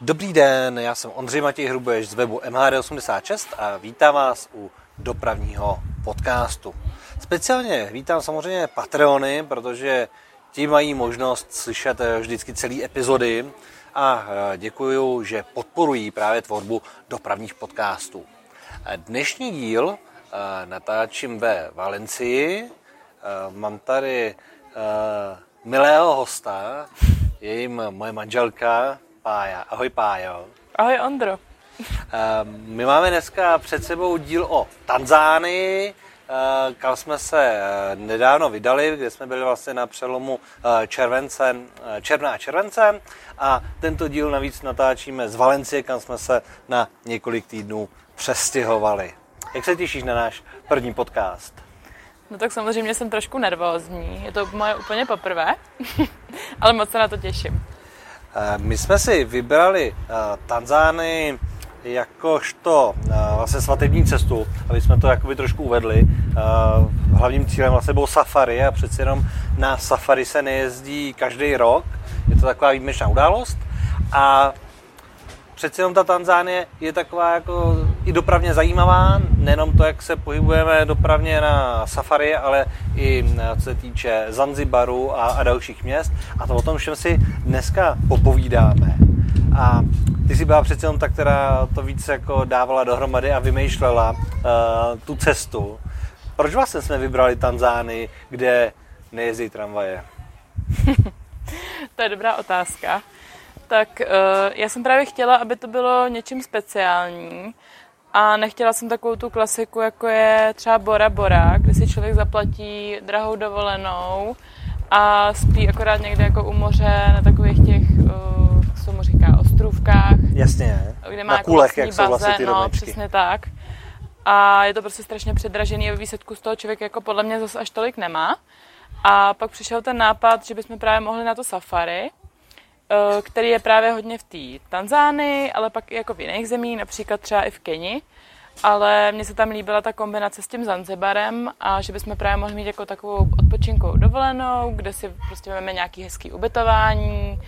Dobrý den, já jsem Ondřej Matěj Hrubeš z webu MHD86 a vítám vás u dopravního podcastu. Speciálně vítám samozřejmě Patreony, protože ti mají možnost slyšet vždycky celé epizody a děkuji, že podporují právě tvorbu dopravních podcastů. Dnešní díl natáčím ve Valencii. Mám tady milého hosta, je jim moje manželka Pája. Ahoj Pájo. Ahoj Ondro. My máme dneska před sebou díl o Tanzánii, kam jsme se nedávno vydali, kde jsme byli vlastně na přelomu července, června a července. A tento díl navíc natáčíme z Valencie, kam jsme se na několik týdnů přestěhovali. Jak se těšíš na náš první podcast? No tak samozřejmě jsem trošku nervózní, je to moje úplně poprvé, ale moc se na to těším. My jsme si vybrali Tanzány jakožto vlastně svatební cestu, aby jsme to jakoby trošku uvedli. Hlavním cílem vlastně bylo safari a přeci jenom na safari se nejezdí každý rok. Je to taková výjimečná událost. A přeci jenom ta Tanzánie je taková jako i dopravně zajímavá, nejenom to, jak se pohybujeme dopravně na safari, ale i co se týče Zanzibaru a, a dalších měst. A to o tom všem si dneska popovídáme. A ty jsi byla přeci jenom ta, která to víc jako dávala dohromady a vymýšlela uh, tu cestu. Proč vlastně jsme vybrali Tanzány, kde nejezdí tramvaje? to je dobrá otázka. Tak uh, já jsem právě chtěla, aby to bylo něčím speciální a nechtěla jsem takovou tu klasiku, jako je třeba Bora Bora, kde si člověk zaplatí drahou dovolenou a spí akorát někde jako u moře na takových těch, uh, jak se mu říká, ostrůvkách. Jasně, kde má na jako kulech, jak jsou vlastně ty no, přesně tak. A je to prostě strašně předražený a výsledku z toho člověk jako podle mě zase až tolik nemá. A pak přišel ten nápad, že bychom právě mohli na to safari, který je právě hodně v té Tanzánii, ale pak i jako v jiných zemích, například třeba i v Keni. Ale mně se tam líbila ta kombinace s tím Zanzibarem a že bychom právě mohli mít jako takovou odpočinkovou dovolenou, kde si prostě máme nějaký hezký ubytování,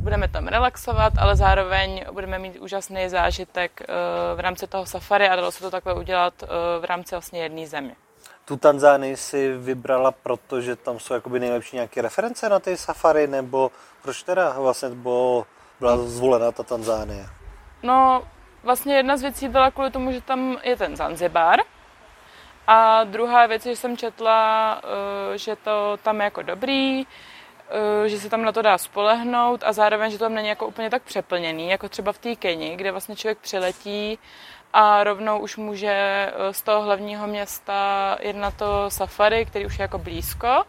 budeme tam relaxovat, ale zároveň budeme mít úžasný zážitek eh, v rámci toho safari a dalo se to takhle udělat eh, v rámci vlastně jedné země. Tu Tanzánii si vybrala, protože tam jsou jakoby nejlepší nějaké reference na ty safari, nebo proč teda vlastně byla zvolena ta Tanzánie? No, vlastně jedna z věcí byla kvůli tomu, že tam je ten Zanzibar. A druhá věc, že jsem četla, eh, že to tam je jako dobrý, eh, že se tam na to dá spolehnout a zároveň, že to tam není jako úplně tak přeplněný, jako třeba v té Keni, kde vlastně člověk přiletí a rovnou už může eh, z toho hlavního města jít na to safari, který už je jako blízko.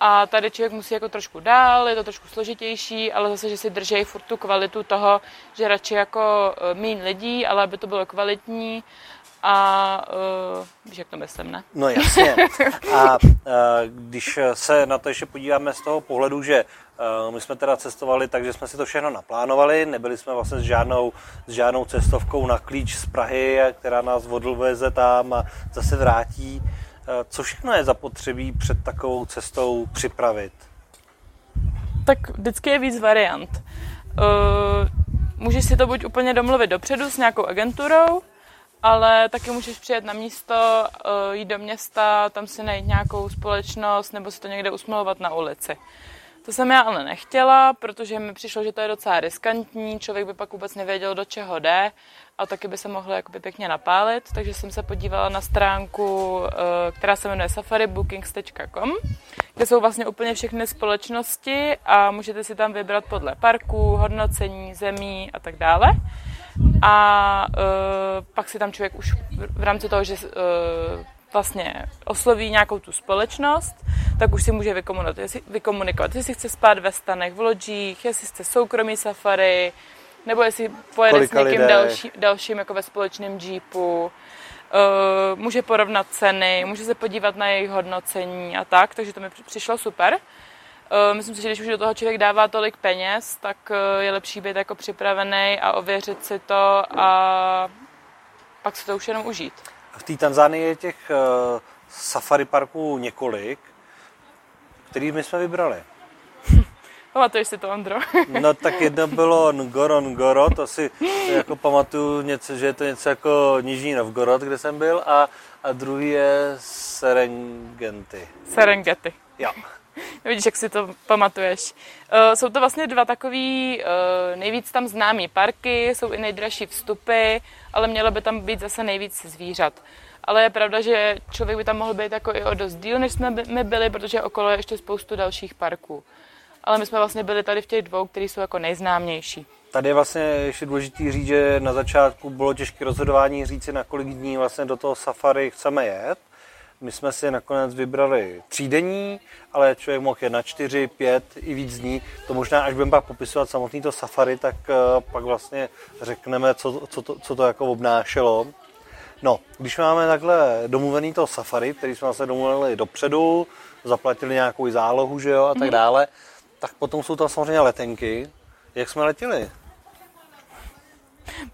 A tady člověk musí jako trošku dál, je to trošku složitější, ale zase, že si drží furt tu kvalitu toho, že radši jako eh, méně lidí, ale aby to bylo kvalitní a uh, víš, jak to myslím, ne? No jasně. A uh, když se na to ještě podíváme z toho pohledu, že my jsme teda cestovali, takže jsme si to všechno naplánovali, nebyli jsme vlastně s žádnou, s žádnou cestovkou na klíč z Prahy, která nás odveze tam a zase vrátí. Uh, co všechno je zapotřebí před takovou cestou připravit? Tak vždycky je víc variant. Uh, můžeš si to buď úplně domluvit dopředu s nějakou agenturou, ale taky můžeš přijet na místo, eh, jít do města, tam si najít nějakou společnost nebo si to někde usmlouvat na ulici. To jsem já ale nechtěla, protože mi přišlo, že to je docela riskantní, člověk by pak vůbec nevěděl, do čeho jde a taky by se mohl jakoby pěkně napálit, takže jsem se podívala na stránku, eh, která se jmenuje safaribookings.com, kde jsou vlastně úplně všechny společnosti a můžete si tam vybrat podle parků, hodnocení, zemí a tak dále. A uh, pak si tam člověk už v rámci toho, že uh, vlastně osloví nějakou tu společnost, tak už si může vykomunikovat, jestli, vykomunikovat, jestli chce spát ve stanech, v lodžích, jestli chce soukromý safari, nebo jestli pojede Kolika s někým další, dalším jako ve společném jeepu. Uh, může porovnat ceny, může se podívat na jejich hodnocení a tak, takže to mi přišlo super. Eh, myslím si, že když už do toho člověk dává tolik peněz, tak eh, je lepší být jako připravený a ověřit si to a pak si to už jenom užít. V té Tanzánii je těch uh, safari parků několik, který my jsme vybrali. Pamatuješ si to, Ondro? No tak jedno bylo Ngoro Ngoro, to si jako pamatuju něco, že je to něco jako Nižní Novgorod, kde jsem byl, a, a druhý je Serengeti. Serengeti. Jo. Vidíš, jak si to pamatuješ. Uh, jsou to vlastně dva takový uh, nejvíc tam známý parky, jsou i nejdražší vstupy, ale mělo by tam být zase nejvíc zvířat. Ale je pravda, že člověk by tam mohl být jako i o dost díl, než jsme my byli, protože okolo je ještě spoustu dalších parků. Ale my jsme vlastně byli tady v těch dvou, které jsou jako nejznámější. Tady je vlastně ještě důležitý říct, že na začátku bylo těžké rozhodování říci, na kolik dní vlastně do toho safari chceme jet. My jsme si nakonec vybrali třídenní, ale člověk mohl jet na čtyři, pět i víc dní. To možná, až budeme pak popisovat samotný to safari, tak eh, pak vlastně řekneme, co, co, to, co to jako obnášelo. No, když máme takhle domluvený to safari, který jsme vlastně domluvili dopředu, zaplatili nějakou zálohu, že jo, a tak dále, tak potom jsou tam samozřejmě letenky. Jak jsme letěli?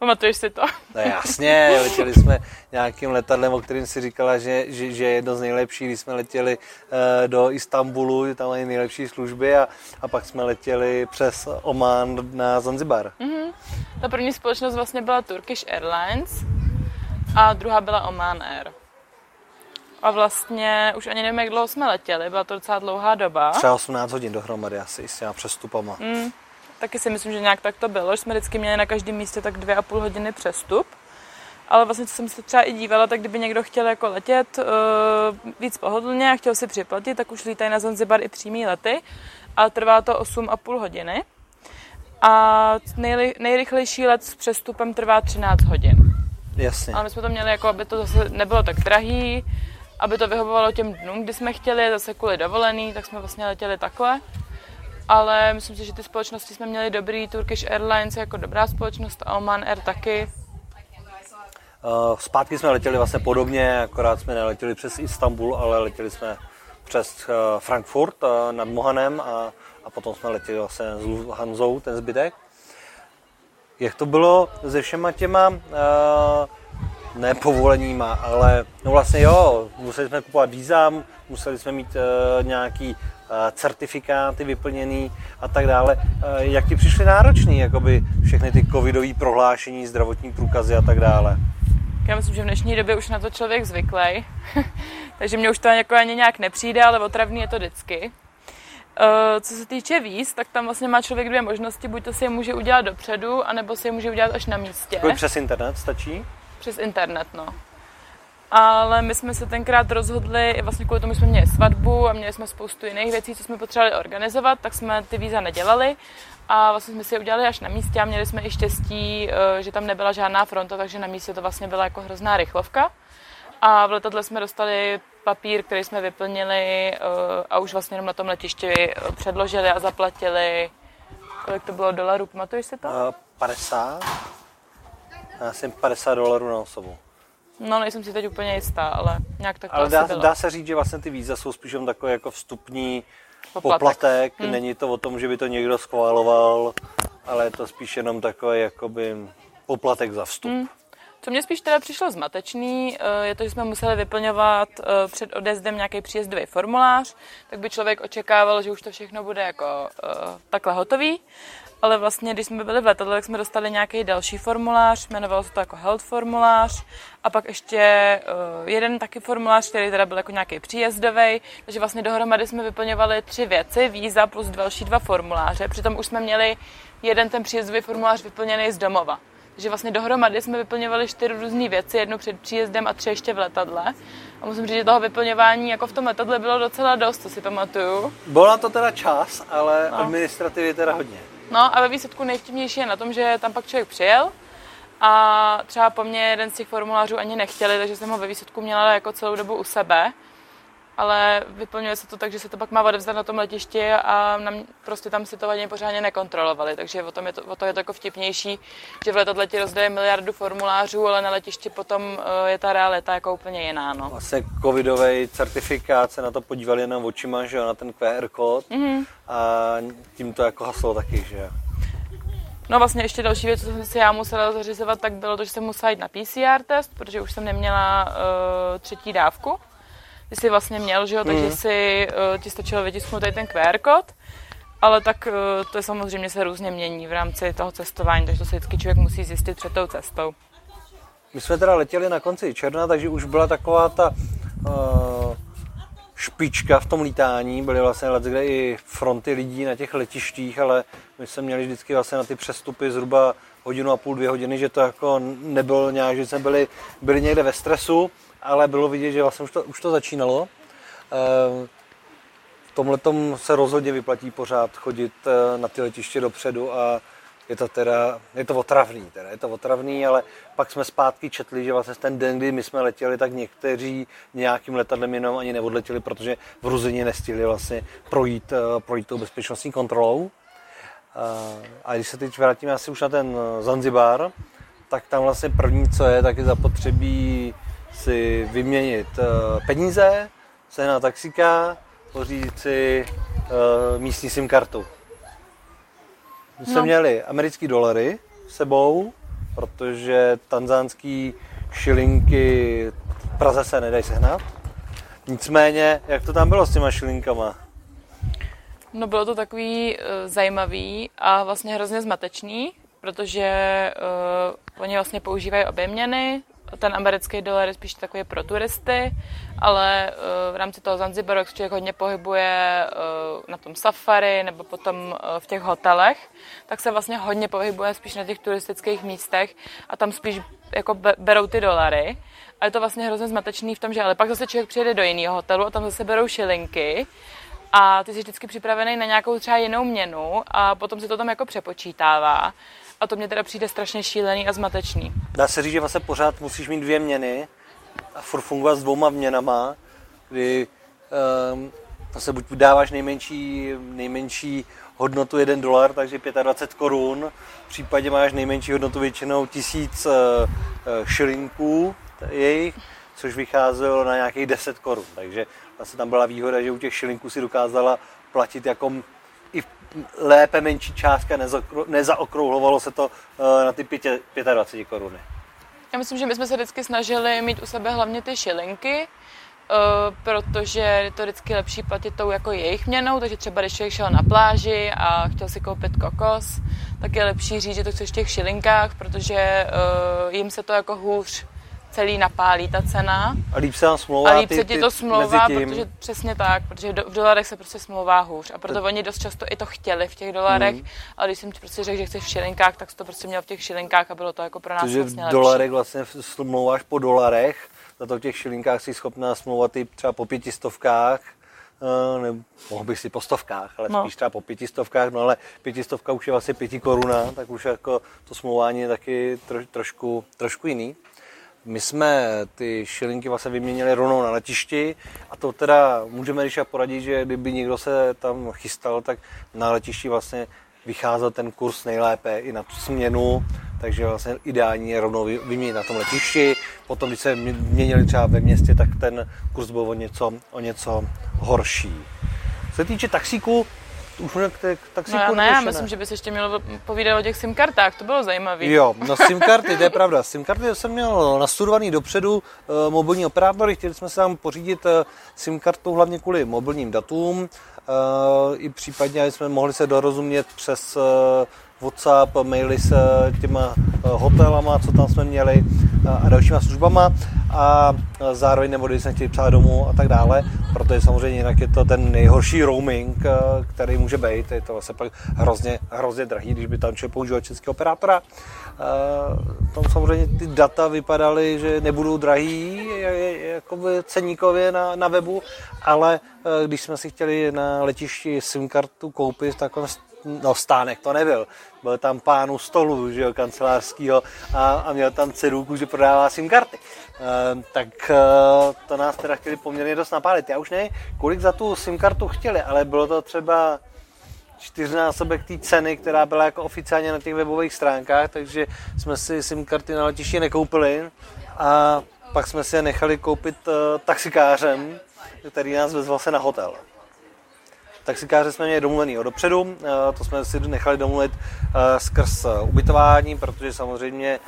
Pamatuješ si to? No jasně, letěli jsme nějakým letadlem, o kterým si říkala, že, že, že je jedno z nejlepších, když jsme letěli eh, do Istanbulu, tam mají nejlepší služby a, a pak jsme letěli přes Oman na Zanzibar. Ta první společnost vlastně byla Turkish Airlines a druhá byla Oman Air. A vlastně už ani nevím, jak dlouho jsme letěli, byla to docela dlouhá doba. Třeba 18 hodin dohromady asi s těma přestupama. Mm, taky si myslím, že nějak tak to bylo, že jsme vždycky měli na každém místě tak dvě a půl hodiny přestup. Ale vlastně, co jsem se třeba i dívala, tak kdyby někdo chtěl jako letět uh, víc pohodlně a chtěl si připlatit, tak už lítají na Zanzibar i přímý lety, ale trvá to 8,5 hodiny. A nejli, nejrychlejší let s přestupem trvá 13 hodin. Jasně. Ale my jsme to měli jako, aby to zase nebylo tak drahý, aby to vyhovovalo těm dnům, kdy jsme chtěli, zase kvůli dovolený, tak jsme vlastně letěli takhle. Ale myslím si, že ty společnosti jsme měli dobrý, Turkish Airlines jako dobrá společnost Oman Air taky. Uh, zpátky jsme letěli vlastně podobně, akorát jsme neletěli přes Istanbul, ale letěli jsme přes uh, Frankfurt uh, nad Mohanem a, a potom jsme letěli vlastně s Lufthansou, ten zbytek. Jak to bylo se všema těma, uh, ne povoleníma, ale no vlastně jo, museli jsme kupovat víza, museli jsme mít nějaký certifikáty vyplněný a tak dále. Uh, jak ti přišly náročný, jakoby všechny ty covidové prohlášení, zdravotní průkazy a tak dále? Já myslím, že v dnešní době už na to člověk zvyklý, takže mě už to jako ani nějak nepřijde, ale otravný je to vždycky. Uh, co se týče víz, tak tam vlastně má člověk dvě možnosti, buď to si je může udělat dopředu, anebo si je může udělat až na místě. Jako přes internet stačí? Přes internet, no. Ale my jsme se tenkrát rozhodli, vlastně kvůli tomu jsme měli svatbu a měli jsme spoustu jiných věcí, co jsme potřebovali organizovat, tak jsme ty víza nedělali a vlastně jsme si je udělali až na místě a měli jsme i štěstí, eh, že tam nebyla žádná fronta, takže na místě to vlastně byla jako hrozná rychlovka. A v letadle jsme dostali papír, který jsme vyplnili eh, a už vlastně jenom na tom letišti eh, předložili a zaplatili. Kolik to bylo dolarů, pamatuješ si to? Uh, 50? Já jsem 50 dolarů na osobu. No, nejsem si teď úplně jistá, ale nějak tak to Ale dá, dá se říct, že vlastně ty víza jsou spíš jenom takový jako vstupní Poplatek. poplatek. Hmm. Není to o tom, že by to někdo schvaloval, ale je to spíš jenom takový jakoby poplatek za vstup. Hmm. Co mě spíš teda přišlo zmatečný, eh, je to, že jsme museli vyplňovat eh, před odjezdem nějaký příjezdový formulář, tak by člověk očekával, že už to všechno bude jako eh, takhle hotový. Ale vlastně, když jsme byli v letadle, tak jsme dostali nějaký další formulář, jmenovalo se to jako health formulář a pak ještě jeden taky formulář, který teda byl jako nějaký příjezdový, takže vlastně dohromady jsme vyplňovali tři věci, víza plus další dva formuláře, přitom už jsme měli jeden ten příjezdový formulář vyplněný z domova. Takže vlastně dohromady jsme vyplňovali čtyři různé věci, jednu před příjezdem a tři ještě v letadle. A musím říct, že toho vyplňování jako v tom letadle bylo docela dost, to si pamatuju. Byl na to teda čas, ale no. administrativy teda hodně. No a ve výsledku nejvtipnější je na tom, že tam pak člověk přijel a třeba po mně jeden z těch formulářů ani nechtěli, takže jsem ho ve výsledku měla jako celou dobu u sebe. Ale vyplňuje se to tak, že se to pak má odevzdat na tom letišti a na mě, prostě tam si to ani pořádně nekontrolovali. Takže o, tom je to, o to je to jako vtipnější, že v letadle ti rozdaje miliardu formulářů, ale na letišti potom eh, je ta realita jako úplně jiná. No. Vlastně covidový certifikát se na to podívali jenom očima, že jo, na ten QR kód mm-hmm. a tím to jako haslo taky, že jo. No vlastně ještě další věc, co jsem si já musela zařizovat, tak bylo to, že jsem musela jít na PCR test, protože už jsem neměla uh, třetí dávku. Ty jsi vlastně měl, že jo, takže Mhm. si uh, ti stačilo vytisknout tady ten QR kód. ale tak eh, to je samozřejmě se různě mění v rámci toho cestování, takže to se vždycky člověk musí zjistit před tou cestou. My jsme teda letěli na konci června, takže už byla taková ta uh, špička v tom lítání. Byly vlastně let, kde i fronty lidí na těch letištích, ale my jsme měli vždycky vlastně na ty přestupy zhruba hodinu a půl, dvě hodiny, že to jako nebylo nějak, že jsme byli, byli někde ve stresu, ale bylo vidět, že vlastně už to, už to začínalo. Uh, v tomhle se rozhodně vyplatí pořád chodit eh, na ty letiště dopředu a je to teda, je to otravný, teda, je to otravný, ale pak jsme zpátky četli, že vlastně ten den, kdy my jsme letěli, tak někteří nějakým letadlem jenom ani neodletěli, protože v Ruzině nestihli vlastně projít, eh, projít tou bezpečnostní kontrolou. A když se teď vrátíme asi už na ten Zanzibar, tak tam vlastně první, co je, tak je zapotřebí si vyměnit eh, peníze, na taxíka, pořídit si uh, místní SIM kartu. My jsme no. měli americké dolary s sebou, protože tanzánský šilinky v Praze se nedají sehnat. Nicméně, jak to tam bylo s těma šilinkama? No bylo to takový uh, zajímavý a vlastně hrozně zmatečný, protože uh, oni vlastně používají obě měny, ten americký dolar je spíš takový pro turisty, ale uh, v rámci toho Zanzibaru, jak se člověk hodně pohybuje uh, na tom safari nebo potom uh, v těch hotelech, tak se vlastně hodně pohybuje spíš na těch turistických místech a tam spíš jako berou ty dolary. A je to vlastně hrozně zmatečný v tom, že ale pak zase člověk přijede do jiného hotelu a tam zase berou šilinky a ty jsi vždycky připravený na nějakou třeba jinou měnu a potom se to tam jako přepočítává. A to mě teda přijde strašně šílený a zmatečný. Dá se říct, že vlastně pořád musíš mít dvě měny a furt fungovat s dvouma měnama, kdy um, vlastně buď dáváš nejmenší, nejmenší hodnotu 1 dolar, takže 25 korun, v případě máš nejmenší hodnotu většinou 1000 uh, šilinků jejich, což vycházelo na nějakých 10 korun. Takže vlastně tam byla výhoda, že u těch šilinků si dokázala platit jako i lépe menší částka, nezaokrouhlovalo se to eh, na ty 25 koruny. Já myslím, že my jsme se vždycky snažili mít u sebe hlavně ty šilinky, eh, protože je to vždycky lepší platit tou jako jejich měnou, takže třeba když člověk šel na pláži a chtěl si koupit kokos, tak je lepší říct, že to chceš v těch šilinkách, protože eh, jim se to jako hůř celý napálí ta cena. A líp se smlouvá A líp se ti to smlouvá, protože přesně tak, protože do, v dolarech se prostě smlouvá hůř. A proto tak. oni dost často i to chtěli v těch dolarech, hmm. ale když jsem ti prostě řekl, že chceš v šilinkách, tak jsi to prostě měl v těch šilinkách a bylo to jako pro nás Takže vlastně v dolarech vlastně smlouváš po dolarech, za to v těch šilinkách jsi schopná smlouvat i třeba po pětistovkách, Uh, ne, mohl bych si po stovkách, ale no. spíš třeba po pětistovkách, no ale pětistovka už je vlastně pěti koruna, tak už jako to smlouvání je taky tro, trošku, trošku jiný. My jsme ty šilinky vlastně vyměnili rovnou na letišti a to teda můžeme když poradit, že kdyby někdo se tam chystal, tak na letišti vlastně vycházel ten kurz nejlépe i na tu směnu, takže vlastně ideální je rovnou vyměnit na tom letišti. Potom, když se měnili třeba ve městě, tak ten kurz byl o něco, o něco horší. Co se týče taxíku, už k taxíku no já ne, já myslím, že bys ještě měl povídat o těch SIM kartách, to bylo zajímavé. Jo, no SIM karty, to je pravda. SIM karty jsem měl nastudovaný dopředu, eh, mobilní operátory, chtěli jsme se tam pořídit eh, SIM kartu hlavně kvůli mobilním datům, eh, i případně jsme mohli se dorozumět přes WhatsApp, maily s těma hotelama, co tam jsme měli a dalšíma službama a zároveň nebo když jsme chtěli psát domů a tak dále, protože samozřejmě jinak je to ten nejhorší roaming, který může být, je to vlastně pak hrozně, hrozně drahý, když by tam člověk používal český operátora. Tam samozřejmě ty data vypadaly, že nebudou drahý jako ceníkově na, na webu, ale když jsme si chtěli na letišti SIM kartu koupit v takovém no stánek to nebyl, byl tam pánu stolu, že jo, kancelářskýho a, a měl tam cedulku, že prodává SIM karty. E, tak e, to nás teda chtěli poměrně dost napálit. Já už ne, kolik za tu SIM kartu chtěli, ale bylo to třeba čtyřnásobek té ceny, která byla jako oficiálně na těch webových stránkách, takže jsme si SIM karty na letišti nekoupili a pak jsme si je nechali koupit uh, taxikářem, který nás vezval se na hotel taxikáře jsme měli domluvený dopředu, eh, to jsme si nechali domluvit eh, skrz eh, ubytování, protože samozřejmě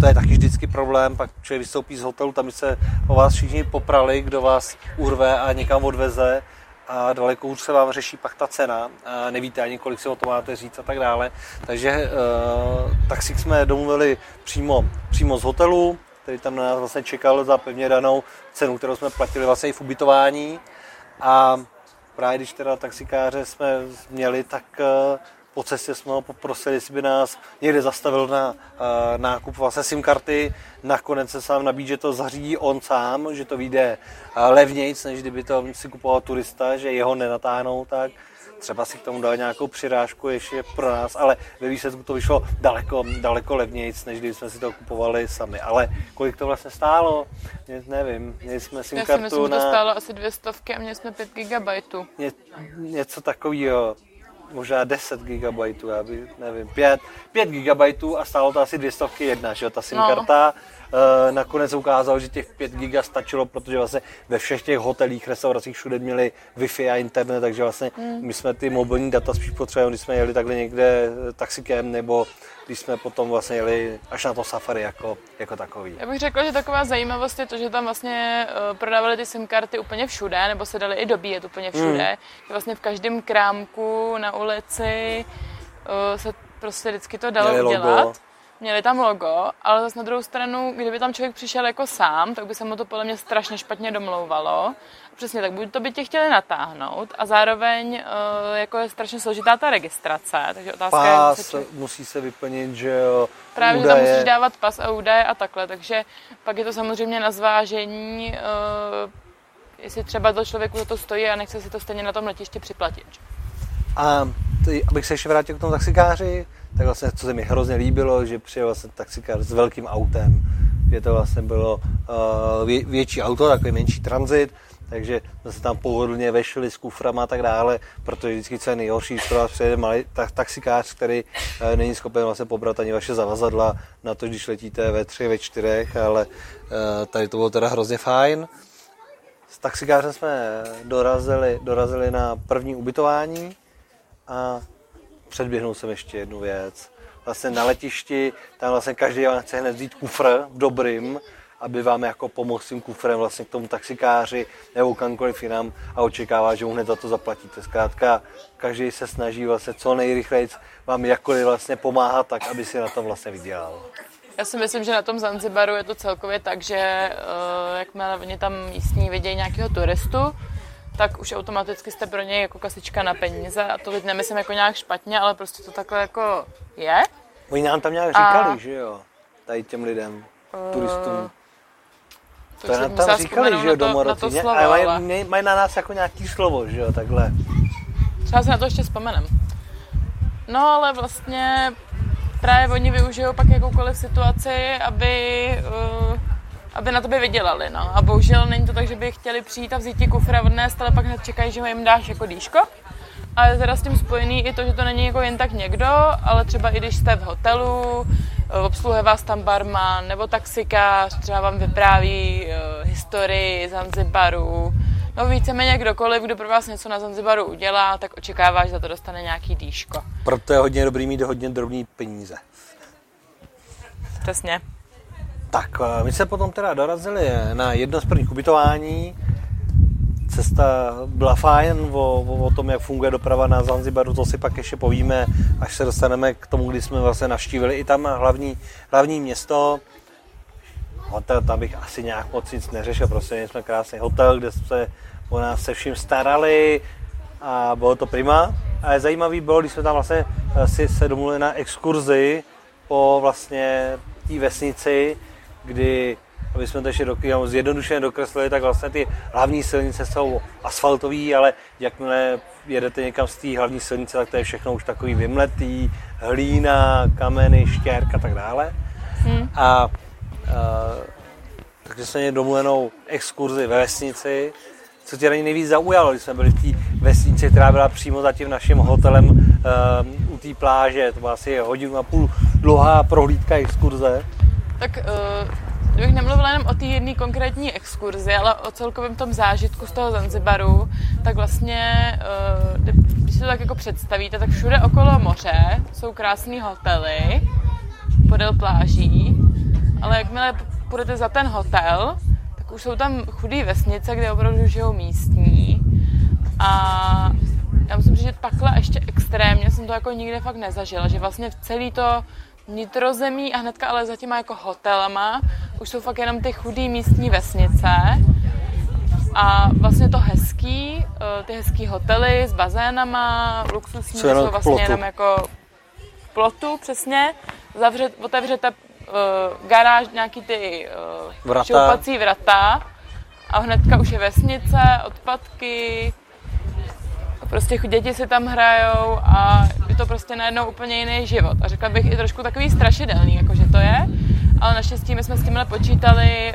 to je taky vždycky problém, pak člověk vystoupí z hotelu, tam se o vás všichni poprali, kdo vás urve a někam odveze. A daleko už se vám řeší pak ta cena, a nevíte ani kolik si o to máte říct a tak dále. Takže taxík jsme domluvili přímo, přímo z hotelu, který tam na nás vlastně čekal za pevně danou cenu, kterou jsme platili vlastně i v ubytování. A právě když teda taxikáře jsme měli, tak uh, po cestě jsme ho poprosili, jestli by nás někde zastavil na uh, nákup vlastně SIM karty. Nakonec se sám nabídl, že to zařídí on sám, že to vyjde uh, levnějc, než kdyby to si kupoval turista, že jeho nenatáhnou tak třeba si k tomu dal nějakou přirážku ještě pro nás, ale ve výsledku to vyšlo daleko, daleko levnějc, než když jsme si to kupovali sami. Ale kolik to vlastně stálo? Mě, nevím, měli jsme SIM kartu Já si myslím, na... že to stálo asi dvě stovky a měli jsme 5 gigabajtů. Ně, něco takového možná 10 GB, já by, nevím, 5, 5 GB a stálo to asi 200 jedna, že jo, ta SIM No. karta. Nakonec se ukázalo, že těch 5 GB stačilo, protože vlastně ve všech těch hotelích, restauracích všude měli Wi-Fi a internet, takže vlastně Hmm. my jsme ty mobilní data spíš potřebovali, když jsme jeli takhle někde eh, taxikem, nebo když jsme potom vlastně jeli až na to safari jako, jako takový. Já bych řekla, že taková zajímavost je to, že tam vlastně uh, prodávali ty SIM karty úplně všude, nebo se dali i dobíjet úplně všude. Hmm. Že vlastně v každém krámku na ulici se prostě vždycky to dalo Měli logo. Měli tam logo, ale zase na druhou stranu, kdyby tam člověk přišel jako sám, tak by se mu to podle mě strašně špatně domlouvalo. Přesně tak, buď to by tě chtěli natáhnout a zároveň uh, jako je strašně složitá ta registrace, takže otázka je, Pás jestli člověk- musí se vyplnit, že jo, Právě, že tam údaje. musíš dávat pas a údaje a takhle, takže pak je to samozřejmě na zvážení, uh, jestli třeba to člověku za to stojí a nechce si to stejně na tom letišti připlatit. A ty, abych se ještě vrátil k tomu taxikáři, tak vlastně, co se mi hrozně líbilo, že přijel vlastně taxikář s velkým autem, že to vlastně bylo uh, vě, větší auto, takový menší tranzit, takže jsme se tam pohodlně vešli s kuframa a tak dále, protože vždycky co je nejhorší, pro vás přijede malý tak, taxikář, který uh, není schopen vlastně pobrat ani vaše zavazadla na to, když letíte ve tři, ve čtyřech, ale uh, tady to bylo teda hrozně fajn. S taxikářem jsme dorazili, dorazili na první ubytování a předběhnul jsem ještě jednu věc. Vlastně na letišti, tam vlastně každý vám chce hned vzít kufr v dobrým, aby vám jako pomohl s tím kufrem vlastně k tomu taxikáři nebo kamkoliv jinam a očekává, že mu hned za to zaplatíte. Zkrátka, každý se snaží vlastně co nejrychleji vám jakkoliv vlastně pomáhat tak, aby si na tom vlastně vydělal. Já si myslím, že na tom Zanzibaru je to celkově tak, že uh, jakmile oni tam místní vidějí nějakého turistu, tak už automaticky jste pro něj jako kasička na peníze a to teď nemyslím jako nějak špatně, ale prostě to takhle jako je. Oni nám tam nějak říkali, že jo, tady těm lidem, turistům. To Takže nám tam říkali, že jo, to, na domorodci. to slovo, ale mají, mají- na nás jako nějaký slovo, že jo, takhle. třeba si na to ještě vzpomenem. No ale vlastně právě oni využijou pak jakoukoliv situaci, aby, uh, aby na tobě vydělali. No. A bohužel není to tak, že by chtěli přijít a vzít ti kufr a odnést, ale pak hned čekají, že jim dáš jako dýško. A je teda s tím spojený i to, že to není jako jen tak někdo, ale třeba i když jste v hotelu, eh, obsluhuje vás tam barman nebo taxikář, třeba vám vypráví uh, historii Zanzibaru, no víceméně kdokoliv, kdo pro vás něco na Zanzibaru udělá, tak očekává, že za to dostane nějaký dýško. Proto je hodně dobrý mít hodně drobný peníze. Přesně. Tak, eh, my jsme potom teda dorazili na jedno z prvních ubytování. Cesta byla fajn, o, o, o tom, jak funguje doprava na Zanzibaru, to si pak ještě povíme, až se dostaneme k tomu, kdy jsme vlastně navštívili i tam hlavní, hlavní město. Hotel, tam bych asi nějak moc nic neřešil, prostě jsme krásný hotel, kde se o nás se vším starali a bylo to prima. A zajímavý bylo, když jsme tam vlastně eh, si se domluvili na exkurzi po vlastně té vesnici, kdy, aby jsme to ještě do, jenom zjednodušeně dokreslili, tak vlastně ty hlavní silnice jsou asfaltové, ale jakmile jedete někam z té hlavní silnice, tak to je všechno už takový vymletý, hlína, kameny, štěrk a tak dále. Hmm. A, a takže jsme měli domluvenou exkurzi ve vesnici, co tě na ní nejvíc zaujalo, když jsme byli v té vesnici, která byla přímo za tím naším hotelem um, u té pláže, to byla asi hodinu a půl dlouhá prohlídka exkurze. Tak uh, kdybych nemluvila jenom o té jedné konkrétní exkurzi, ale o celkovém tom zážitku z toho Zanzibaru, tak vlastně, uh, když si to tak jako představíte, tak všude okolo moře jsou krásné hotely podél pláží, ale jakmile půjdete za ten hotel, tak už jsou tam chudé vesnice, kde opravdu žijou místní. A já musím říct, že takhle ještě extrémně jsem to jako nikde fakt nezažila, že vlastně v celý to nitrozemí a hnedka ale za těma jako hotelama už jsou fakt jenom ty chudý místní vesnice a vlastně to hezký, eh, ty hezký hotely s bazénama, luxusní, Jsou vlastně plotu. jenom jako plotu přesně, zavře, otevřete uh, garáž, nějaký ty uh, Vrata. šoupací vrata a hnedka už je vesnice, odpadky, prostě děti si tam hrajou a je to prostě najednou úplně jiný život. A řekla bych i trošku takový strašidelný, jakože to je, ale naštěstí my jsme s tímhle počítali,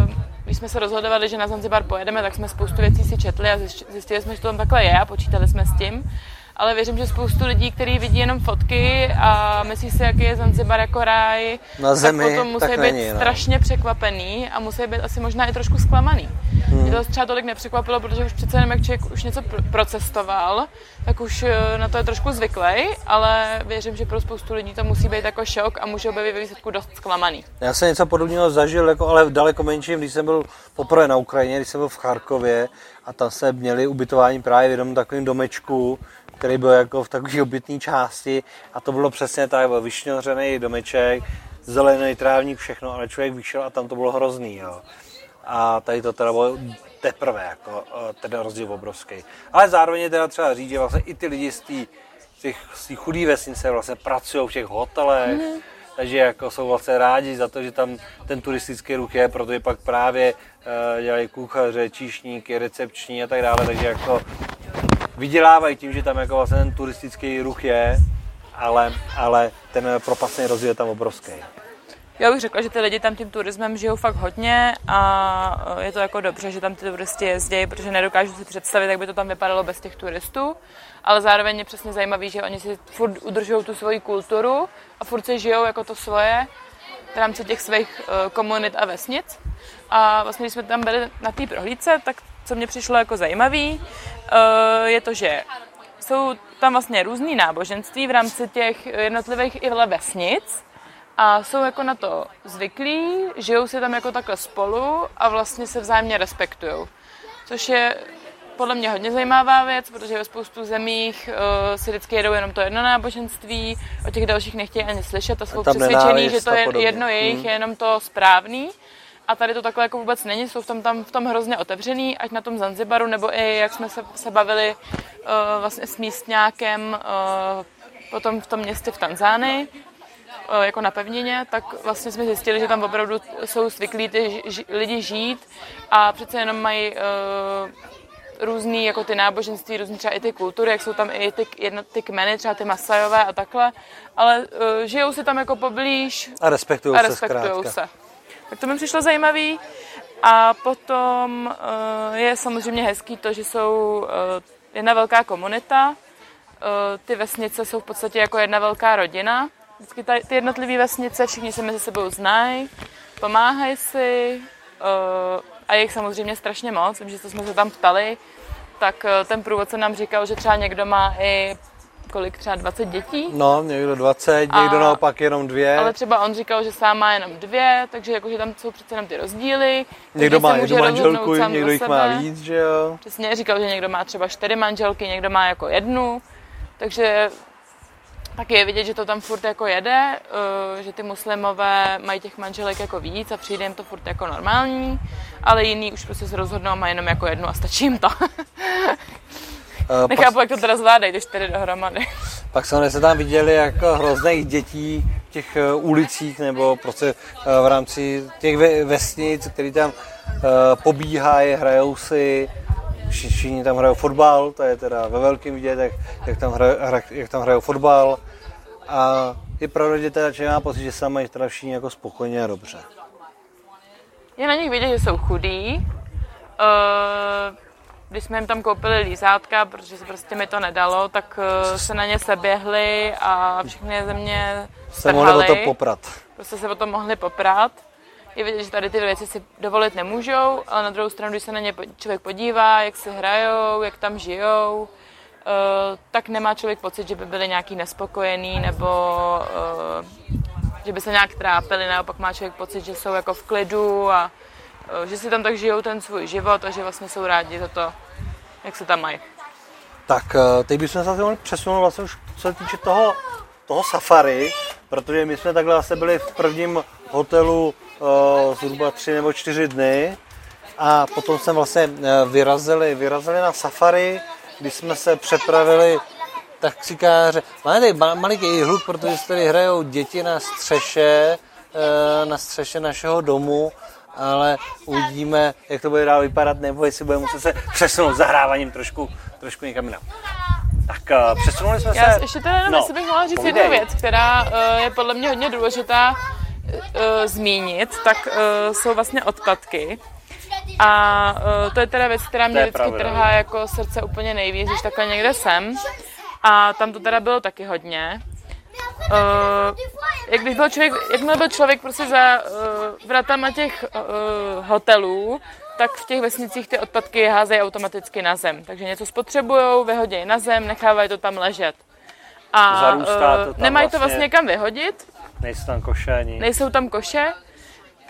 uh, když jsme se rozhodovali, že na Zanzibar pojedeme, tak jsme spoustu věcí si četli a zjistili jsme, že to tam takhle je a počítali jsme s tím. Ale věřím, že spoustu lidí, kteří vidí jenom fotky a myslí si, jaký je Zanzibar jako ráj, Na zemi, tak potom musí tak být není, no. strašně překvapený a musí být asi možná i trošku zklamaný. Hmm. Mě to třeba tolik nepřekvapilo, protože už přece jenom jak člověk už něco pr- procestoval, tak už eh, na to je trošku zvyklý, ale věřím, že pro spoustu lidí to musí být jako šok a můžou být ve výsledku dost zklamaný. Já jsem něco podobného zažil, jako, ale v daleko menším, když jsem byl poprvé na Ukrajině, když jsem byl v Charkově a tam jsme měli ubytování právě v jednom takovém domečku, který byl jako v takové obytné části a to bylo přesně tak, byl vyšňořený domeček, zelený trávník, všechno, ale člověk vyšel a tam to bylo hrozný, jo. A tady to teda bylo teprve, jako eh, ten rozdíl obrovský. Ale zároveň je teda třeba říct, že vlastně i ty lidi z té těch, té chudé vesnice vlastně pracují v těch hotelech, mm. takže jako jsou vlastně rádi za to, že tam ten turistický ruch je, protože pak právě uh, dělají kuchaře, číšníky, recepční a tak dále, takže jako vydělávají tím, že tam jako vlastně ten turistický ruch je, ale, ale ten propastný rozdíl je tam obrovský. Já bych řekla, že ty lidi tam tím turismem žijou fakt hodně a eh, je to jako dobře, že tam ty turisti jezdí, protože nedokážu si představit, jak by to tam vypadalo bez těch turistů. Ale zároveň je přesně zajímavý, že oni si furt udržují tu svoji kulturu a furt si žijou jako to svoje v rámci těch svých eh, komunit a vesnic. A vlastně, když jsme tam byli na té prohlídce, tak co mě přišlo jako zajímavý, je to, že jsou tam vlastně různý náboženství v rámci těch jednotlivých i vesnic, a jsou jako na to zvyklí, žijou si tam jako takhle spolu a vlastně se vzájemně respektují. Což je podle mě hodně zajímavá věc, protože ve spoustu zemích uh, si vždycky jedou jenom to jedno náboženství, o těch dalších nechtějí ani slyšet a jsou přesvědčený, že to je jedno jejich, Hmm. je jenom to správný. A tady to takhle jako vůbec není, jsou v tom, tam v tom hrozně otevřený, ať na tom Zanzibaru, nebo i jak jsme se, se bavili uh, vlastně s místňákem uh, potom v tom městě v Tanzánii, eh, jako na pevnině, tak vlastně jsme zjistili, že tam opravdu jsou zvyklí ty ži- lidi žít a přece jenom mají uh, různý jako ty náboženství, různý třeba i ty kultury, jak jsou tam i ty, jedno, ty kmeny, třeba ty Masajové a takhle, ale uh, žijou si tam jako poblíž A respektují a se respektují zkrátka. se. Tak to mi přišlo zajímavý. A potom uh, je samozřejmě hezký to, že jsou uh, jedna velká komunita. Uh, ty vesnice jsou v podstatě jako jedna velká rodina. Vždycky ta, ty jednotlivé vesnice, všichni se mezi sebou znají, pomáhají si a je jich samozřejmě strašně moc. Vím, že to jsme se tam ptali, tak ten průvodce nám říkal, že třeba někdo má i kolik třeba 20 dětí. No, někdo 20, A- někdo naopak jenom dvě. Ale třeba on říkal, že sám má jenom dvě, takže jakože tam jsou přece jenom ty rozdíly. někdo má jednu manželku, někdo jich má sebe. víc, že jo. Přesně říkal, že někdo má třeba čtyři manželky, někdo má jako jednu, takže taky je vidět, že to tam furt jako jede, eh, že ty muslimové mají těch manželek jako víc a přijde jim to furt jako normální, ale jiný už prostě se rozhodnou a mají jenom jako jednu a stačí jim to. Eh, pak, Nechápu, jak to teda zvládají, ty čtyři dohromady. pak jsme se tam viděli jako hrozných dětí v těch eh, ulicích nebo prostě eh, v rámci těch ve- vesnic, který tam pobíhají, hrajou si, Vši- všichni tam hrajou fotbal, to je teda ve velkém vidět, jak, jak, tam hrajou, hra, jak tam hrajou fotbal. A je pravda, že teda člověk má pocit, že se tam mají teda všichni jako spokojeně a dobře. Je na nich vidět, že jsou chudí. Eh, Když jsme jim tam koupili lízátka, protože se prostě mi to nedalo, tak eh, se na ně seběhli a všechny ze mě Se mohli o to poprat. Prostě se o to mohli poprat. Je vidět, že tady ty věci si dovolit nemůžou, ale na druhou stranu, když se na ně člověk podívá, jak si hrajou, jak tam žijou, eh, tak nemá člověk pocit, že by byli nějaký nespokojený nebo eh, že by se nějak trápili, naopak má člověk pocit, že jsou jako v klidu a že si tam tak žijou ten svůj život a že vlastně jsou rádi za to, jak se tam mají. Tak eh, teď bychom se mohli přesunout vlastně už co se týče toho, toho safari, protože my jsme takhle asi byli v prvním hotelu uh, zhruba tři nebo čtyři dny a potom jsme vlastně eh, vyrazili, vyrazili na safari, kdy jsme se přepravili taxikáře. Máme tady maliký hluk, protože tady hrajou děti na střeše, na střeše našeho domu ale uvidíme, jak to bude dál vypadat, nebo jestli budeme muset se přesunout zahráváním trošku, trošku někam jinam. Tak uh, přesunuli jsme Já se... ještě teda jenom, no, jestli bych mohla říct jednu věc, která uh, je podle mě hodně důležitá uh, zmínit, tak uh, jsou vlastně odpadky. A uh, to je teda věc, která mě vždycky trhá jako srdce úplně nejvíc, když takhle někde jsem. A tam to teda bylo taky hodně. Uh, jak když byl člověk, jakmile byl člověk prostě za uh, vratama těch uh, hotelů, tak v těch vesnicích ty odpadky házejí automaticky na zem. Takže něco spotřebují, vyhodí na zem, nechávají to tam ležet. A to tam nemají vlastně, to vlastně kam vyhodit. Nejsou tam koše ani. Nejsou tam koše.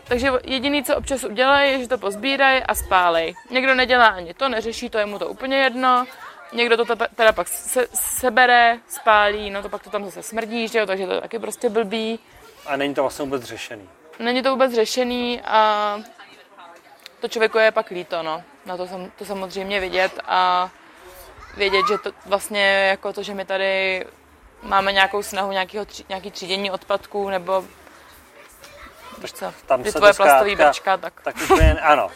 Takže jediný, co občas udělají, je, že to pozbírají a spálej. Někdo nedělá ani to, neřeší to, je mu to úplně jedno někdo to teda pak se, sebere, spálí, no to pak to tam zase smrdí, že jo, takže to je taky prostě blbý. A není to vlastně vůbec řešený. Není to vůbec řešený a to člověku je pak líto, no. Na to, to samozřejmě vidět a vědět, že to vlastně jako to, že my tady máme nějakou snahu nějakého, nějaký třídění odpadků nebo víš co, tam ty tvoje plastové brčka, tak... tak úplně, ano.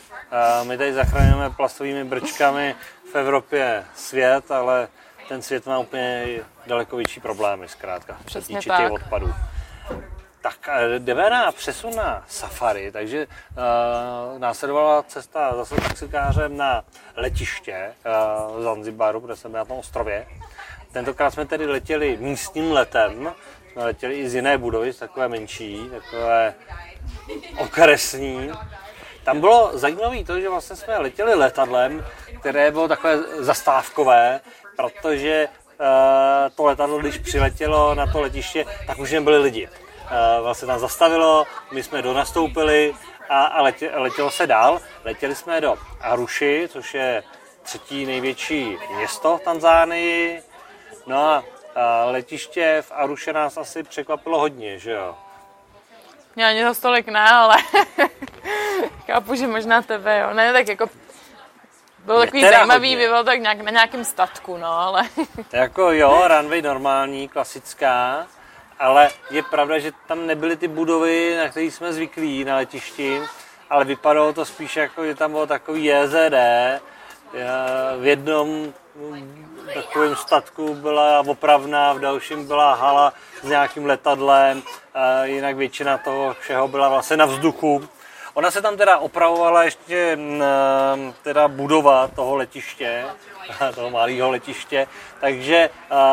My tady zachraňujeme plastovými brčkami v Evropě svět, ale ten svět má úplně daleko větší problémy, zkrátka, týče těch odpadů. Tak jdeme na přesun na safari, takže uh, následovala cesta zase taxikářem na letiště uh, Zanzibaru, kde jsme na tom ostrově. Tentokrát jsme tedy letěli místním letem, jsme letěli i z jiné budovy, z takové menší, takové okresní. Tam bylo zajímavé to, že vlastně jsme letěli letadlem, které bylo takové zastávkové, protože uh, to letadlo, když přiletělo na to letiště, tak už nebyli lidi. Uh, vlastně tam zastavilo, my jsme donastoupili a, a letě, letělo se dál. Letěli jsme do Aruši, což je třetí největší město v Tanzánii. No a letiště v Aruše nás asi překvapilo hodně, že jo? Mě ani za stolik ne, ale chápu, že možná tebe, jo. Ne, tak jako bylo takový zajímavý, hodně. bylo tak nějak, na nějakém statku, no, ale... jako jo, runway normální, klasická, ale je pravda, že tam nebyly ty budovy, na které jsme zvyklí na letišti, ale vypadalo to spíš jako, že tam bylo takový JZD, v jednom takovém statku byla opravná, v dalším byla hala s nějakým letadlem, jinak většina toho všeho byla vlastně na vzduchu. Ona se tam teda opravovala ještě teda budova toho letiště, toho malého letiště, takže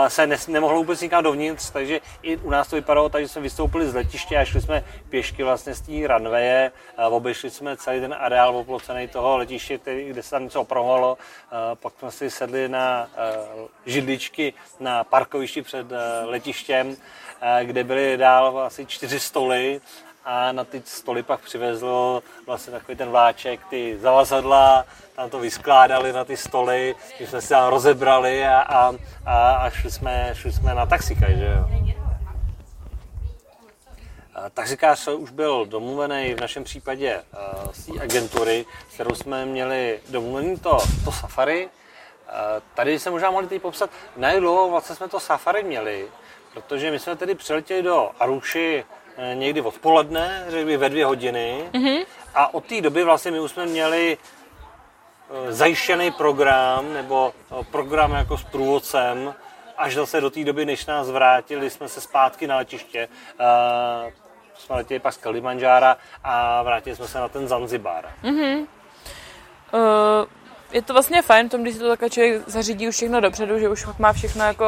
se ne, nemohlo vůbec nikam dovnitř, takže i u nás to vypadalo tak, že jsme vystoupili z letiště a šli jsme pěšky vlastně z té runwaye, obešli jsme celý ten areál oplocený toho letiště, který, kde se tam něco opravovalo, pak jsme si sedli na židličky na parkovišti před letištěm, kde byly dál asi čtyři stoly a na ty stoly pak přivezl vlastně takový ten vláček, ty zavazadla, tam to vyskládali na ty stoly, my jsme si tam rozebrali a, a, a, a šli, jsme, šli jsme na taxikaj, že jo. Taxikář už byl domluvený v našem případě z té agentury, s kterou jsme měli domluvený to, to safari. Tady se možná mohli teď popsat, na jak dlouho vlastně jsme to safari měli, protože my jsme tedy přiletěli do Aruši Eh, někdy odpoledne, řekl bych ve dvě hodiny. Mm-hmm. A od té doby vlastně my už jsme měli eh, zajištěný program, nebo eh, program jako s průvodcem, až zase do té doby, než nás vrátili, jsme se zpátky na letiště. Uh, jsme letěli pak z Kalimanjára a vrátili jsme se na ten Zanzibar. Mm-hmm. Uh, je to vlastně fajn v tom, když si to takhle člověk zařídí už všechno dopředu, že už má všechno jako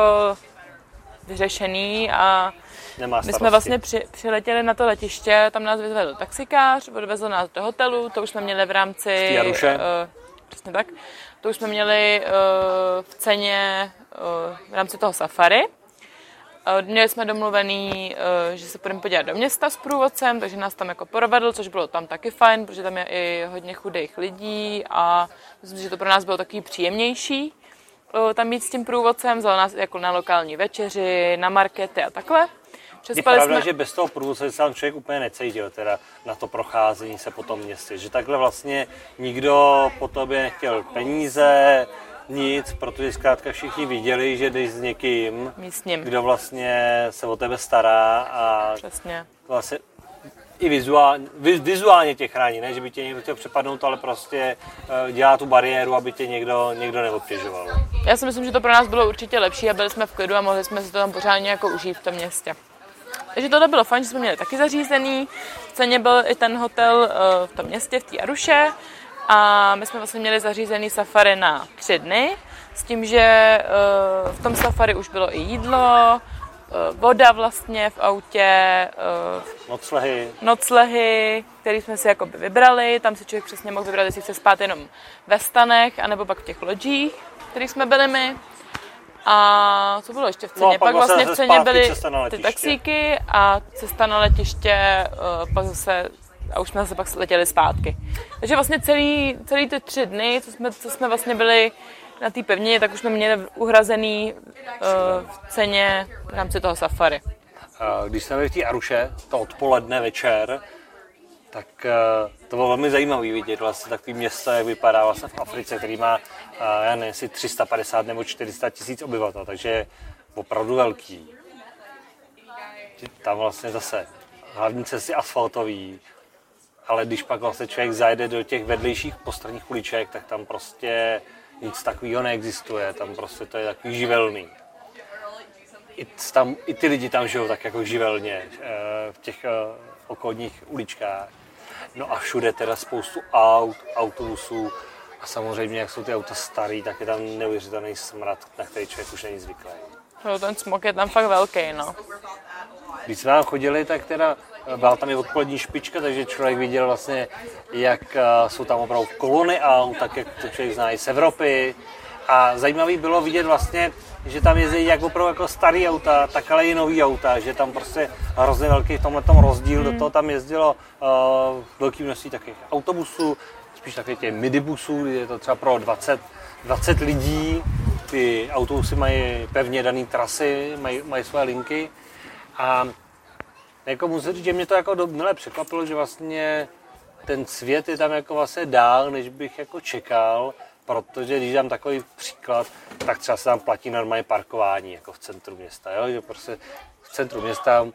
vyřešený a Nemá My jsme vlastně při, přiletěli na to letiště, tam nás vyzvedl taxikář, odvezl nás do hotelu, to už jsme měli v rámci... Uh, přesně tak. To už jsme měli uh, v ceně uh, v rámci toho safari. Uh, měli jsme domluvený, uh, že se půjdeme podívat do města s průvodcem, takže nás tam jako provedl, což bylo tam taky fajn, protože tam je i hodně chudých lidí a myslím, že to pro nás bylo takový příjemnější. tam jít s tím průvodcem, vzal nás jako na lokální večeři, na markety a takhle. Je Přespali pravda, jsme... že bez toho průvodce se tam člověk úplně necítil teda na to procházení se po tom městě. Že takhle vlastně nikdo po tobě nechtěl peníze, nic, protože zkrátka všichni viděli, že jdeš s někým, Místním. kdo vlastně se o tebe stará a Přesně. vlastně i vizuálně, vizuálně tě chrání, ne, že by tě někdo chtěl přepadnout, ale prostě eh, dělá tu bariéru, aby tě někdo, někdo neobtěžoval. Já si myslím, že to pro nás bylo určitě lepší a byli jsme v klidu a mohli jsme si to tam pořádně jako užít v tom městě. Takže tohle bylo fajn, že jsme měli taky zařízený. V ceně byl i ten hotel eh, v tom městě, v té Aruše. A my jsme vlastně měli zařízený safari na tři dny, s tím, že eh, v tom safari už bylo i jídlo, eh, voda vlastně v autě, eh, Noclehy, noclehy, které jsme si jakoby vybrali. Tam si člověk přesně mohl vybrat, jestli chce spát jenom ve stanech, anebo pak v těch lodích, kterých jsme byli my. A co bylo ještě v ceně? No pak pak vlastně vlastně v ceně byly ty taxíky a cesta na letiště, eh, pak zase a už jsme zase pak letěli zpátky. Takže vlastně celý, celý ty tři dny, co jsme, co jsme vlastně byli na té pevnině, tak už jsme měli uhrazený eh, v ceně v rámci toho safari. A Když jsme byli v té Aruše, to odpoledne, večer, tak eh, to bylo velmi zajímavé vidět vlastně takový město, jak vypadá vlastně v Africe, který má, eh, já nevím, jestli 350 nebo 400 tisíc obyvatel, takže je opravdu velký. Tam vlastně zase hlavní cesty asfaltový, ale když pak vlastně člověk zajde do těch vedlejších postranních uliček, tak tam prostě nic takového neexistuje, tam prostě to je takový živelný i, tam, i ty lidi tam žijou tak jako živelně eh, v těch okolních uličkách. No a všude teda spoustu aut, autobusů a samozřejmě, jak jsou ty auta starý, tak je tam neuvěřitelný smrad, na který člověk už není zvyklý. No, ten smog je tam fakt velký, no. Když jsme tam chodili, tak teda eh, byla tam i odpolední špička, takže člověk viděl vlastně, jak eh, jsou tam opravdu kolony aut, tak jak to člověk zná i z Evropy. A zajímavý bylo vidět vlastně, že tam jezdí jak opravdu jako starý auta, tak ale i nový auta, že tam prostě hrozně velký v tomhle rozdíl, do toho tam jezdilo uh, velký množství takových autobusů, spíš takových těch midibusů, je to třeba pro 20, 20 lidí, ty autobusy mají pevně dané trasy, mají, mají své linky. A jako musím říct, že mě to jako milé překvapilo, že vlastně ten svět je tam jako vlastně dál, než bych jako čekal, protože když dám takový příklad, tak třeba se tam platí normálně parkování jako v centru města, jo? že prostě v centru města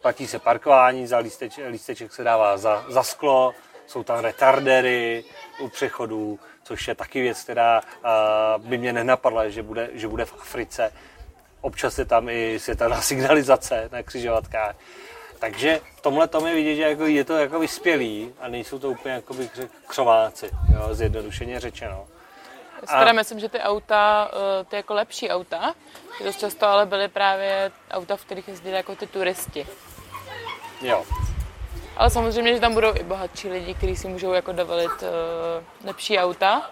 platí se parkování, za lísteček, lísteček se dává za, za sklo, jsou tam retardery u přechodů, což je taky věc, která a, by mě nenapadla, že bude, že bude v Africe. Občas je tam i světelná signalizace na křižovatkách. Takže v tomhle tom je vidět, že jako je to jako vyspělý a nejsou to úplně, jako bych řekl, křováci, jo, zjednodušeně řečeno. Teda myslím, že ty auta, eh, ty jako lepší auta, ty dost často ale byly právě auta, v kterých jezdili jako ty turisti. Jo. Ale samozřejmě, že tam budou i bohatší lidi, kteří si můžou jako dovolit uh, lepší auta.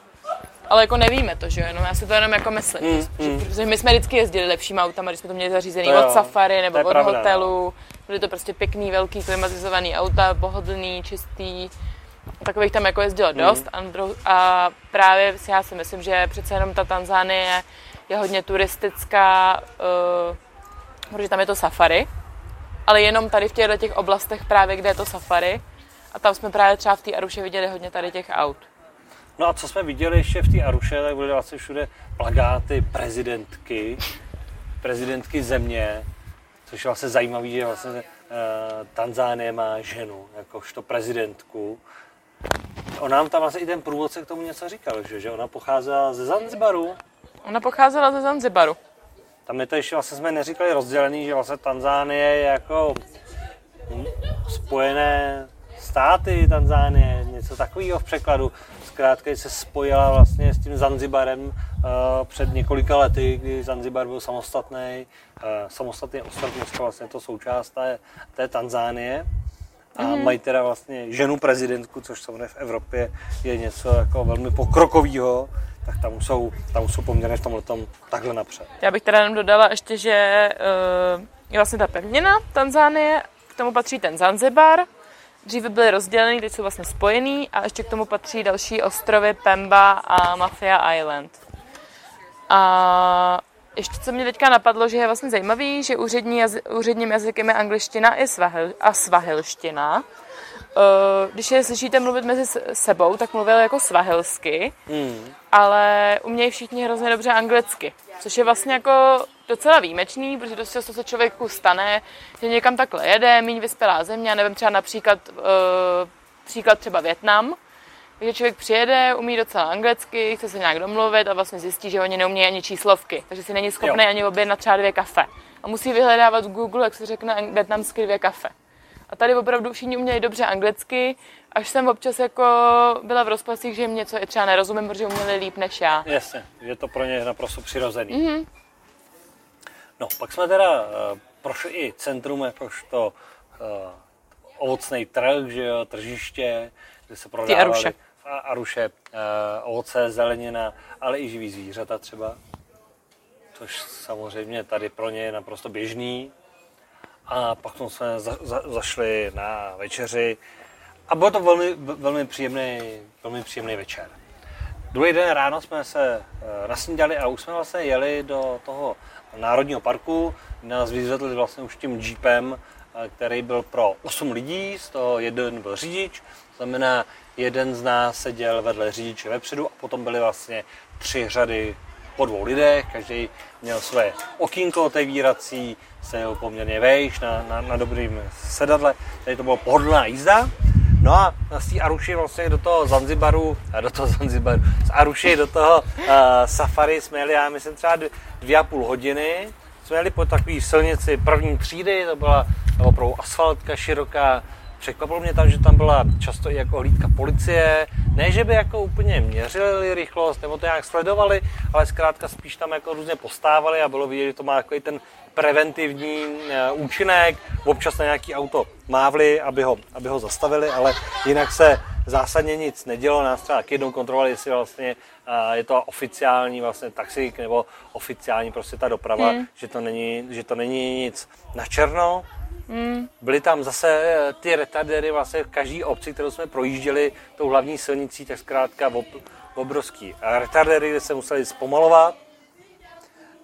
Ale jako nevíme to, že jo, jenom já si to jenom jako myslím. Mm, že, mm. Protože my jsme vždycky jezdili lepšíma autama, když jsme to měli zařízený To jo, od safari nebo od pravda, no. hotelu. Byly to prostě pěkný, velký, klimatizovaný auta, pohodlný, čistý. Takových tam jako jezdilo Mm. dost. A, dru- a právě si já si myslím, že přece jenom ta Tanzánie je hodně turistická, uh, protože tam je to safari. Ale jenom tady v těchto těch oblastech právě, kde je to safari. A tam jsme právě třeba v té Aruše viděli hodně tady těch aut. No a co jsme viděli ještě v té Aruše, tak byly vlastně všude plagáty prezidentky, prezidentky země, což je vlastně zajímavé, že vlastně uh, Tanzánie má ženu, jakožto prezidentku. On nám tam vlastně i ten průvodce k tomu něco říkal, že, že ona pocházela ze Zanzibaru. Ona pocházela ze Zanzibaru. Tam je to ještě, vlastně jsme neříkali rozdělený, že vlastně Tanzánie je jako hm, spojené státy Tanzánie, něco takového v překladu. Zkrátka se spojila vlastně s tím Zanzibarem uh, před několika lety, kdy Zanzibar byl samostatný, uh, samostatný ostrov, dneska vlastně je to součást té, té Tanzánie. A mm. mají teda vlastně ženu prezidentku, což samozřejmě v Evropě je něco jako velmi pokrokového, tak tam jsou, tam jsou poměrně v tomhle takhle napřed. Já bych teda jenom dodala ještě, že uh, je vlastně ta pevnina Tanzánie, k tomu patří ten Zanzibar. Dříve byly rozdělený, teď jsou vlastně spojený a ještě k tomu patří další ostrovy Pemba a Mafia Island. A ještě co mě teďka napadlo, že je vlastně zajímavý, že úřední jazy, úředním jazykem je angličtina i svahil, a svahilština. Uh, když je slyšíte mluvit mezi sebou, tak mluvil jako svahilsky, mm. ale umějí všichni hrozně dobře anglicky, což je vlastně jako docela výjimečný, protože dost často se člověku stane, že někam takhle jede, méně vyspělá země, nevím, třeba například uh, příklad třeba Větnam, takže člověk přijede, umí docela anglicky, chce se nějak domluvit a vlastně zjistí, že oni neumí ani číslovky, takže si není schopný jo. ani objednat třeba dvě kafe. A musí vyhledávat v Google, jak se řekne větnamsky dvě kafe. A tady opravdu všichni uměli dobře anglicky, až jsem občas jako byla v rozpacích, že jim něco i třeba nerozumím, protože uměli líp než já. Jasně, je to pro ně naprosto přirozený. Mm-hmm. No, pak jsme teda uh, prošli i centrum jakožto uh, ovocný trh, že jo, tržiště, kde se prodávaly aruše, uh, ovoce, zelenina, ale i živý zvířata třeba. Což samozřejmě tady pro ně je naprosto běžný. A pak jsme za, za, zašli na večeři a byl to velmi, velmi, příjemný, velmi příjemný večer. Druhý den ráno jsme se uh, nasnídali a už jsme vlastně jeli do toho národního parku. Nás vyzvedli vlastně už tím jeepem, eh, který byl pro 8 lidí, z toho jeden byl řidič, znamená jeden z nás seděl vedle řidiče vepředu a potom byly vlastně tři řady po dvou lidech, každý měl své okýnko otevírací, jel poměrně vejš na, na, na dobrým sedadle, tady to bylo pohodlná jízda. No a z té Aruši vlastně do toho Zanzibaru, a do toho Zanzibaru, z Aruši do toho uh, safari jsme jeli, já myslím třeba dvě a půl hodiny. Jsme jeli po takové silnici první třídy, to byla opravdu asfaltka široká, Překvapilo mě tam, že tam byla často i jako hlídka policie. Ne, že by jako úplně měřili rychlost nebo to nějak sledovali, ale zkrátka spíš tam jako různě postávali a bylo vidět, že to má jako ten preventivní eh, účinek. Občas na nějaký auto mávli, aby ho, aby ho zastavili, ale jinak se zásadně nic nedělo. Nás třeba jednou kontrolovali, jestli vlastně eh, je to oficiální vlastně taxík nebo oficiální prostě ta doprava, hmm. že, to není, že to není nic na černo. Mm. Byly tam zase eh, ty retardery vlastně v každé obci, kterou jsme projížděli tou hlavní silnicí, tak zkrátka ob, obrovský retardery, kde se museli zpomalovat.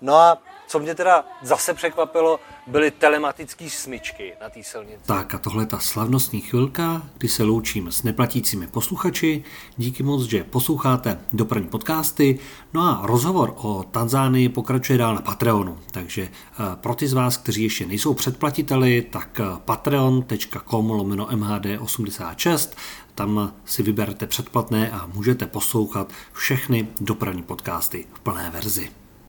No a co mě teda zase překvapilo, byly telematické smyčky na té silnici. Tak a tohle ta slavnostní chvilka, kdy se loučím s neplatícími posluchači. Díky moc, že posloucháte dopravní podcasty. No a rozhovor o Tanzánii pokračuje dál na Patreonu. Takže eh, pro ty z vás, kteří ještě nejsou předplatiteli, tak eh, patreon.com lomeno mhd86 tam si vyberete předplatné a můžete poslouchat všechny dopravní podcasty v plné verzi.